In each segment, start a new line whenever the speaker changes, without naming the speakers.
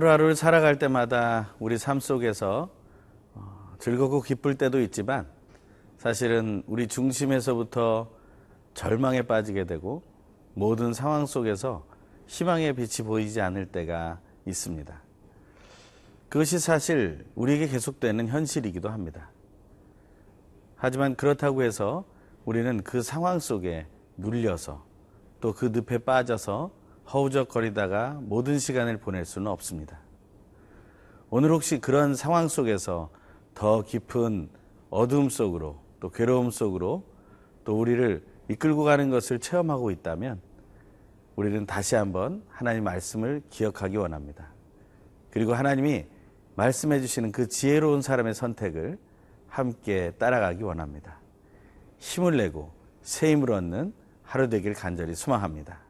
하루하루를 살아갈 때마다 우리 삶 속에서 어, 즐겁고 기쁠 때도 있지만 사실은 우리 중심에서부터 절망에 빠지게 되고 모든 상황 속에서 희망의 빛이 보이지 않을 때가 있습니다. 그것이 사실 우리에게 계속되는 현실이기도 합니다. 하지만 그렇다고 해서 우리는 그 상황 속에 눌려서 또 그 늪에 빠져서 허우적거리다가 모든 시간을 보낼 수는 없습니다. 오늘 혹시 그런 상황 속에서 더 깊은 어두움 속으로 또 괴로움 속으로 또 우리를 이끌고 가는 것을 체험하고 있다면 우리는 다시 한번 하나님 말씀을 기억하기 원합니다. 그리고 하나님이 말씀해 주시는 그 지혜로운 사람의 선택을 함께 따라가기 원합니다. 힘을 내고 새 힘을 얻는 하루 되길 간절히 소망합니다.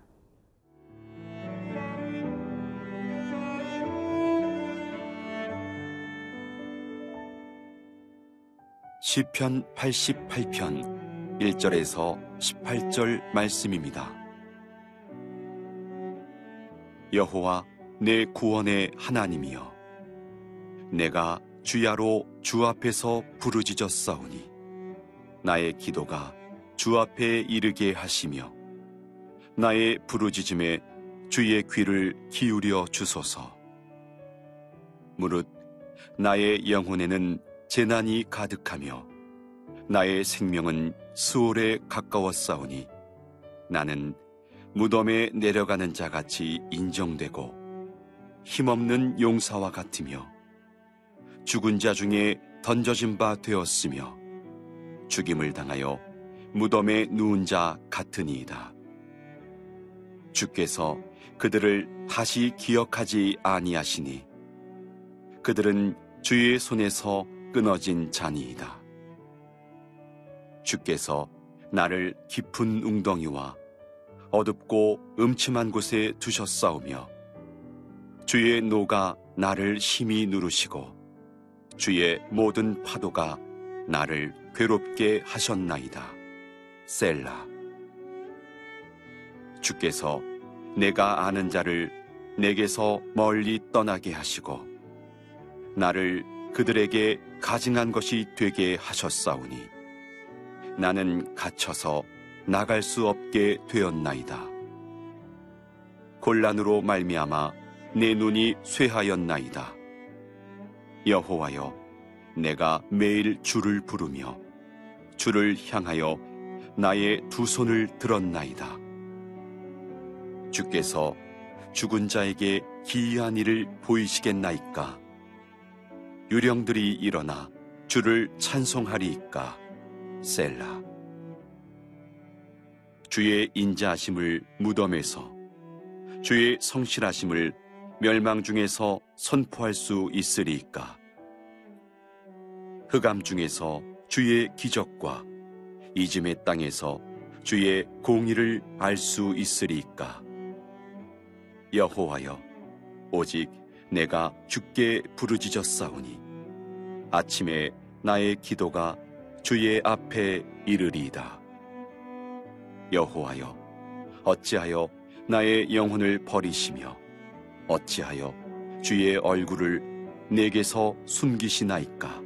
시편 88편 1절에서 18절 말씀입니다. 여호와 내 구원의 하나님이여 내가 주야로 주 앞에서 부르짖었사오니 나의 기도가 주 앞에 이르게 하시며 나의 부르짖음에 주의 귀를 기울여 주소서 무릇 나의 영혼에는 재난이 가득하며 나의 생명은 수월에 가까웠사오니 나는 무덤에 내려가는 자 같이 인정되고 힘없는 용사와 같으며 죽은 자 중에 던져진 바 되었으며 죽임을 당하여 무덤에 누운 자 같으니이다. 주께서 그들을 다시 기억하지 아니하시니 그들은 주의 손에서 끊어진 잔이이다. 주께서 나를 깊은 웅덩이와 어둡고 음침한 곳에 두셨사오며 주의 노가 나를 심히 누르시고 주의 모든 파도가 나를 괴롭게 하셨나이다. 셀라. 주께서 내가 아는 자를 내게서 멀리 떠나게 하시고 나를 그들에게 가증한 것이 되게 하셨사오니 나는 갇혀서 나갈 수 없게 되었나이다. 곤란으로 말미암아 내 눈이 쇠하였나이다. 여호와여, 내가 매일 주를 부르며 주를 향하여 나의 두 손을 들었나이다. 주께서 죽은 자에게 기이한 일을 보이시겠나이까? 유령들이 일어나 주를 찬송하리이까? 셀라. 주의 인자하심을 무덤에서 주의 성실하심을 멸망 중에서 선포할 수 있으리이까? 흑암 중에서 주의 기적과 이즘의 땅에서 주의 공의를 알 수 있으리이까? 여호와여, 오직 내가 주께 부르짖었사오니 아침에 나의 기도가 주의 앞에 이르리이다. 여호와여, 어찌하여 나의 영혼을 버리시며 어찌하여 주의 얼굴을 내게서 숨기시나이까?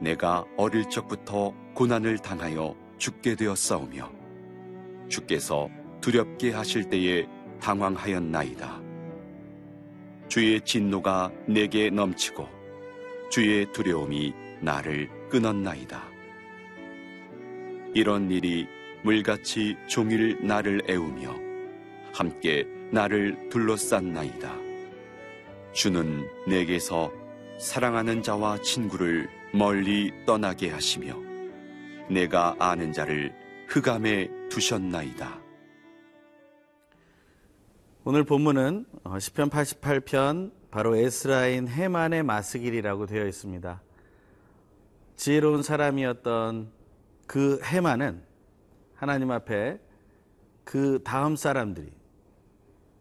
내가 어릴 적부터 고난을 당하여 죽게 되었사오며 주께서 두렵게 하실 때에 당황하였나이다. 주의 진노가 내게 넘치고 주의 두려움이 나를 끊었나이다. 이런 일이 물같이 종일 나를 애우며 함께 나를 둘러쌌나이다. 주는 내게서 사랑하는 자와 친구를 멀리 떠나게 하시며 내가 아는 자를 흑암에 두셨나이다.
오늘 본문은 어, 시편 88편 바로 에스라인 해만의 마스길이라고 되어 있습니다. 지혜로운 사람이었던 그 해만은 하나님 앞에 그 다음 사람들이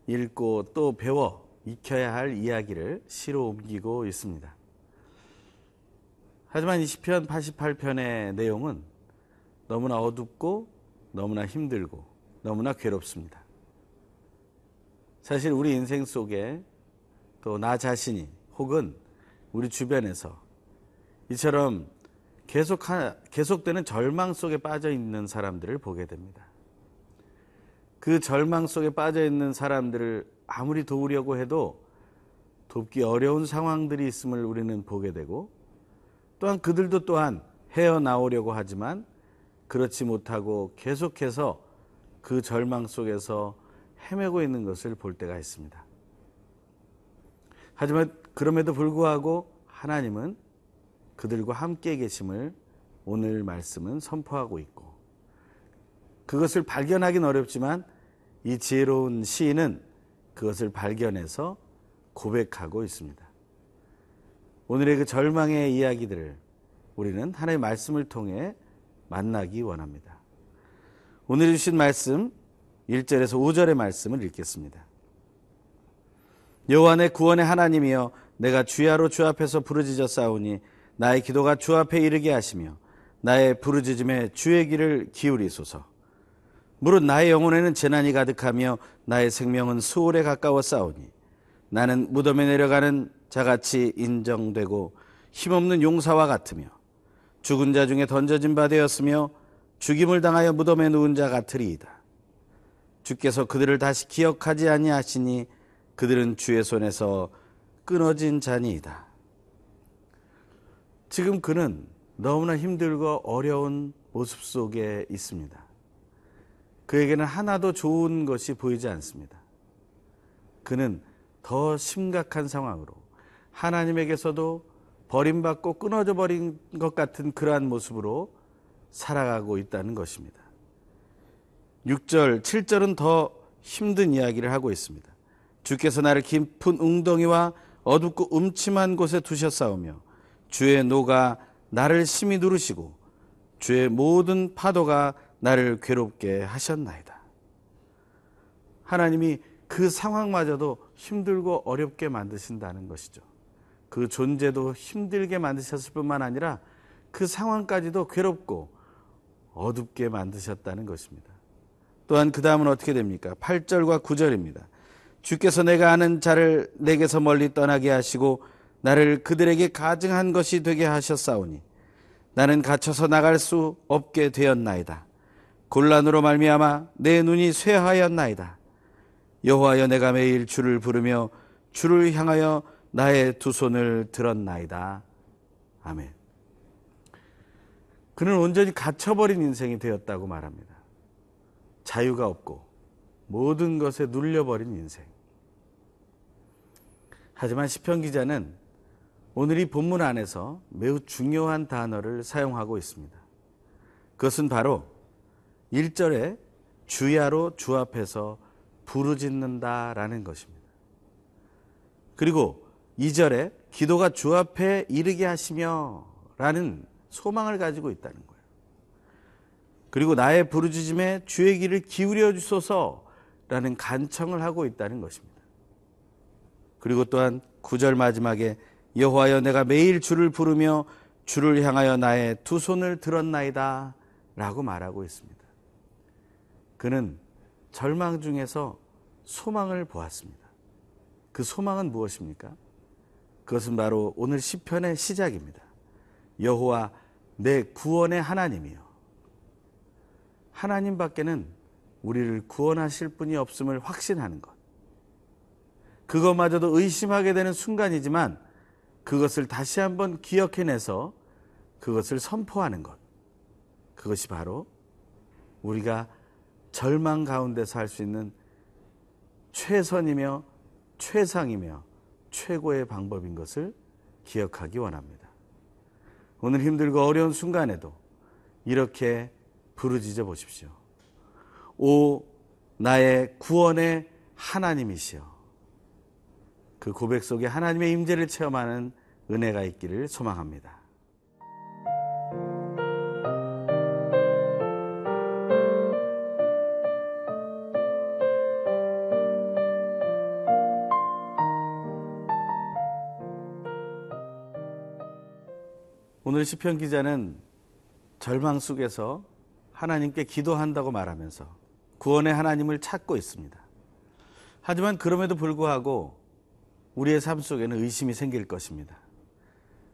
읽고 또 배워 익혀야 할 이야기를 시로 옮기고 있습니다. 하지만 이 시편 88편의 내용은 너무나 어둡고 너무나 힘들고 너무나 괴롭습니다. 사실 우리 인생 속에 또 나 자신이 혹은 우리 주변에서 이처럼 계속 계속되는 절망 속에 빠져 있는 사람들을 보게 됩니다. 그 절망 속에 빠져 있는 사람들을 아무리 도우려고 해도 돕기 어려운 상황들이 있음을 우리는 보게 되고 또한 그들도 또한 헤어나오려고 하지만 그렇지 못하고 계속해서 그 절망 속에서 헤매고 있는 것을 볼 때가 있습니다. 하지만 그럼에도 불구하고 하나님은 그들과 함께 계심을 오늘 말씀은 선포하고 있고 그것을 발견하기는 어렵지만 이 지혜로운 시인은 그것을 발견해서 고백하고 있습니다. 오늘의 그 절망의 이야기들을 우리는 하나님의 말씀을 통해 만나기 원합니다. 오늘 주신 말씀 1절에서 5절의 말씀을 읽겠습니다. 여호와 내 구원의 하나님이여 내가 주야로 주 앞에서 부르짖어 싸우니 나의 기도가 주 앞에 이르게 하시며 나의 부르짖음에 주의 길을 기울이소서. 무릇 나의 영혼에는 재난이 가득하며 나의 생명은 수월에 가까워 싸우니 나는 무덤에 내려가는 자같이 인정되고 힘없는 용사와 같으며 죽은 자 중에 던져진 바 되었으며 죽임을 당하여 무덤에 누운 자 같으리이다. 주께서 그들을 다시 기억하지 아니하시니 그들은 주의 손에서 끊어진 자니이다. 지금 그는 너무나 힘들고 어려운 모습 속에 있습니다. 그에게는 하나도 좋은 것이 보이지 않습니다. 그는 더 심각한 상황으로 하나님에게서도 버림받고 끊어져 버린 것 같은 그러한 모습으로 살아가고 있다는 것입니다. 6절, 7절은 더 힘든 이야기를 하고 있습니다. 주께서 나를 깊은 웅덩이와 어둡고 음침한 곳에 두셨사오며 주의 노가 나를 심히 누르시고 주의 모든 파도가 나를 괴롭게 하셨나이다. 하나님이 그 상황마저도 힘들고 어렵게 만드신다는 것이죠. 그 존재도 힘들게 만드셨을 뿐만 아니라 그 상황까지도 괴롭고 어둡게 만드셨다는 것입니다. 또한 그 다음은 어떻게 됩니까? 8절과 9절입니다. 주께서 내가 아는 자를 내게서 멀리 떠나게 하시고 나를 그들에게 가증한 것이 되게 하셨사오니 나는 갇혀서 나갈 수 없게 되었나이다. 곤란으로 말미암아 내 눈이 쇠하였나이다. 여호와여 내가 매일 주를 부르며 주를 향하여 나의 두 손을 들었나이다. 아멘. 그는 온전히 갇혀버린 인생이 되었다고 말합니다. 자유가 없고 모든 것에 눌려버린 인생. 하지만 시편 기자는 오늘 이 본문 안에서 매우 중요한 단어를 사용하고 있습니다. 그것은 바로 1절에 주야로 주 앞에서 부르짖는다라는 것입니다. 그리고 2절에 기도가 주 앞에 이르게 하시며 라는 소망을 가지고 있다는 거예요. 그리고 나의 부르짖음에 주의 길을 기울여 주소서라는 간청을 하고 있다는 것입니다. 그리고 또한 9절 마지막에 여호와여 내가 매일 주를 부르며 주를 향하여 나의 두 손을 들었나이다 라고 말하고 있습니다. 그는 절망 중에서 소망을 보았습니다. 그 소망은 무엇입니까? 그것은 바로 오늘 시편의 시작입니다. 여호와 내 구원의 하나님이요. 하나님밖에는 우리를 구원하실 분이 없음을 확신하는 것. 그것마저도 의심하게 되는 순간이지만 그것을 다시 한번 기억해내서 그것을 선포하는 것. 그것이 바로 우리가 절망 가운데서 할 수 있는 최선이며 최상이며 최고의 방법인 것을 기억하기 원합니다. 오늘 힘들고 어려운 순간에도 이렇게 부르짖어 보십시오. 오, 나의 구원의 하나님이시여. 그 고백 속에 하나님의 임재를 체험하는 은혜가 있기를 소망합니다. 오늘 시편 기자는 절망 속에서 하나님께 기도한다고 말하면서 구원의 하나님을 찾고 있습니다. 하지만 그럼에도 불구하고 우리의 삶 속에는 의심이 생길 것입니다.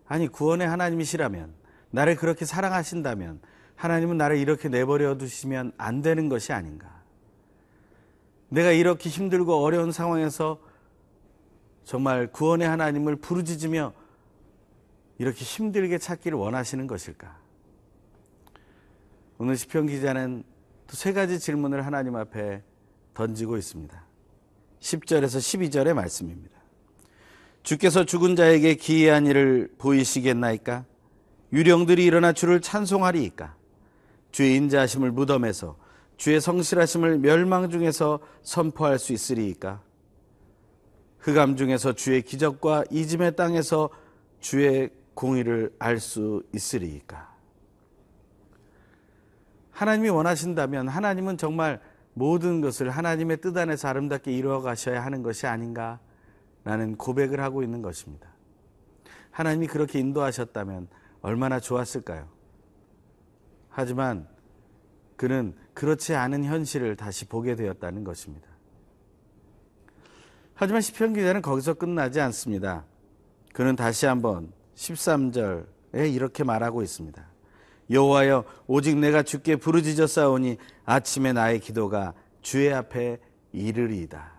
아니, 구원의 하나님이시라면, 나를 그렇게 사랑하신다면, 하나님은 나를 이렇게 내버려 두시면 안 되는 것이 아닌가. 내가 이렇게 힘들고 어려운 상황에서 정말 구원의 하나님을 부르짖으며 이렇게 힘들게 찾기를 원하시는 것일까? 오늘 시편 기자는 또 세 가지 질문을 하나님 앞에 던지고 있습니다. 10절에서 12절의 말씀입니다. 주께서 죽은 자에게 기이한 일을 보이시겠나이까? 유령들이 일어나 주를 찬송하리이까? 주의 인자하심을 무덤에서 주의 성실하심을 멸망 중에서 선포할 수 있으리이까? 흑암 중에서 주의 기적과 이짐의 땅에서 주의 공의를 알 수 있으리이까? 하나님이 원하신다면 하나님은 정말 모든 것을 하나님의 뜻 안에서 아름답게 이루어 가셔야 하는 것이 아닌가? 라는 고백을 하고 있는 것입니다. 하나님이 그렇게 인도하셨다면 얼마나 좋았을까요? 하지만 그는 그렇지 않은 현실을 다시 보게 되었다는 것입니다. 하지만 시편 기자는 거기서 끝나지 않습니다. 그는 다시 한번 13절에 이렇게 말하고 있습니다. 여호와여 오직 내가 주께 부르짖어 싸우니 아침에 나의 기도가 주의 앞에 이르리이다.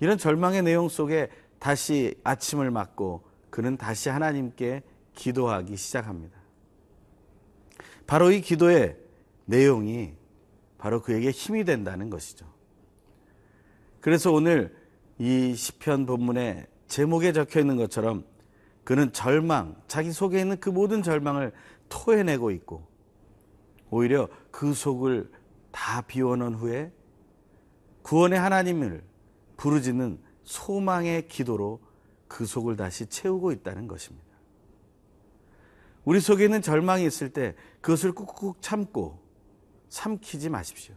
이런 절망의 내용 속에 다시 아침을 맞고 그는 다시 하나님께 기도하기 시작합니다. 바로 이 기도의 내용이 바로 그에게 힘이 된다는 것이죠. 그래서 오늘 이 시편 본문의 제목에 적혀 있는 것처럼 그는 절망, 자기 속에 있는 그 모든 절망을 토해내고 있고 오히려 그 속을 다 비워놓은 후에 구원의 하나님을 부르짖는 소망의 기도로 그 속을 다시 채우고 있다는 것입니다. 우리 속에 있는 절망이 있을 때 그것을 꾹꾹 참고 삼키지 마십시오.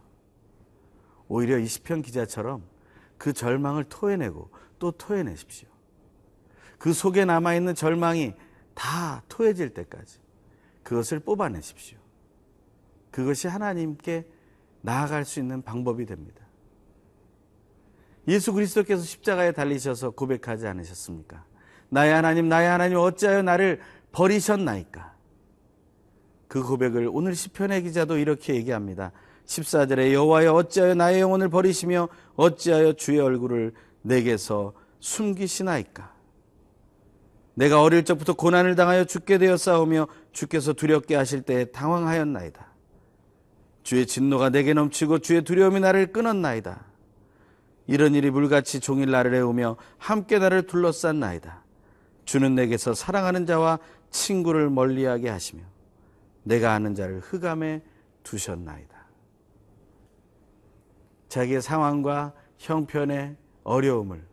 오히려 이 시편 기자처럼 그 절망을 토해내고 또 토해내십시오. 그 속에 남아있는 절망이 다 토해질 때까지 그것을 뽑아내십시오. 그것이 하나님께 나아갈 수 있는 방법이 됩니다. 예수 그리스도께서 십자가에 달리셔서 고백하지 않으셨습니까? 나의 하나님, 나의 하나님, 어찌하여 나를 버리셨나이까? 그 고백을 오늘 시편의 기자도 이렇게 얘기합니다. 14절에 여호와여 어찌하여 나의 영혼을 버리시며 어찌하여 주의 얼굴을 내게서 숨기시나이까? 내가 어릴 적부터 고난을 당하여 죽게 되어 싸우며 주께서 두렵게 하실 때에 당황하였나이다. 주의 진노가 내게 넘치고 주의 두려움이 나를 끊었나이다. 이런 일이 물같이 종일 나를 애우며 함께 나를 둘러싼 나이다. 주는 내게서 사랑하는 자와 친구를 멀리하게 하시며 내가 아는 자를 흑암에 두셨나이다. 자기의 상황과 형편의 어려움을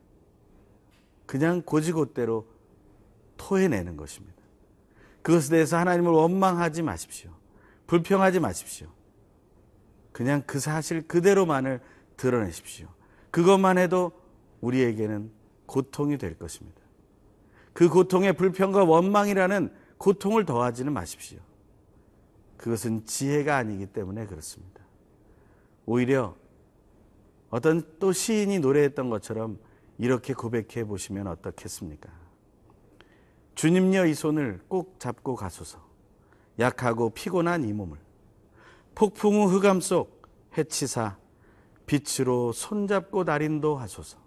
그냥 고지곳대로 토해내는 것입니다. 그것에 대해서 하나님을 원망하지 마십시오. 불평하지 마십시오. 그냥 그 사실 그대로만을 드러내십시오. 그것만 해도 우리에게는 고통이 될 것입니다. 그 고통에 불평과 원망이라는 고통을 더하지는 마십시오. 그것은 지혜가 아니기 때문에 그렇습니다. 오히려 어떤 또 시인이 노래했던 것처럼 이렇게 고백해 보시면 어떻겠습니까? 주님여 이 손을 꼭 잡고 가소서. 약하고 피곤한 이 몸을 폭풍 후 흑암 속 해치사 빛으로 손잡고 날인도 하소서.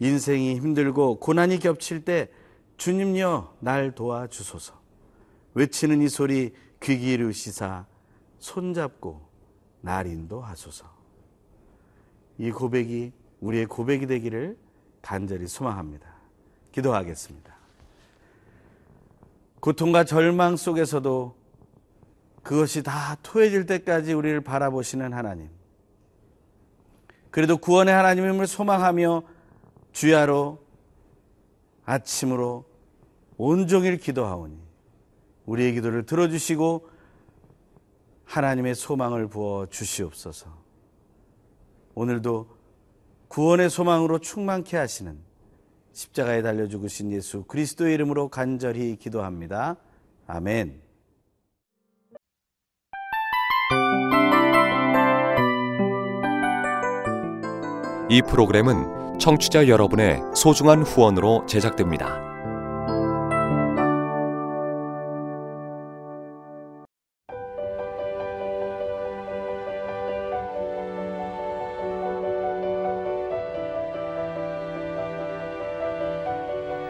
인생이 힘들고 고난이 겹칠 때 주님여 날 도와주소서. 외치는 이 소리 귀 기르시사 손잡고 날 인도 하소서. 이 고백이 우리의 고백이 되기를 간절히 소망합니다. 기도하겠습니다. 고통과 절망 속에서도 그것이 다 토해질 때까지 우리를 바라보시는 하나님. 그래도 구원의 하나님을 소망하며 주야로 아침으로 온종일 기도하오니 우리의 기도를 들어주시고 하나님의 소망을 부어 주시옵소서. 오늘도 구원의 소망으로 충만케 하시는 십자가에 달려 죽으신 예수 그리스도의 이름으로 간절히 기도합니다. 아멘.
이 프로그램은 청취자 여러분의 소중한 후원으로 제작됩니다.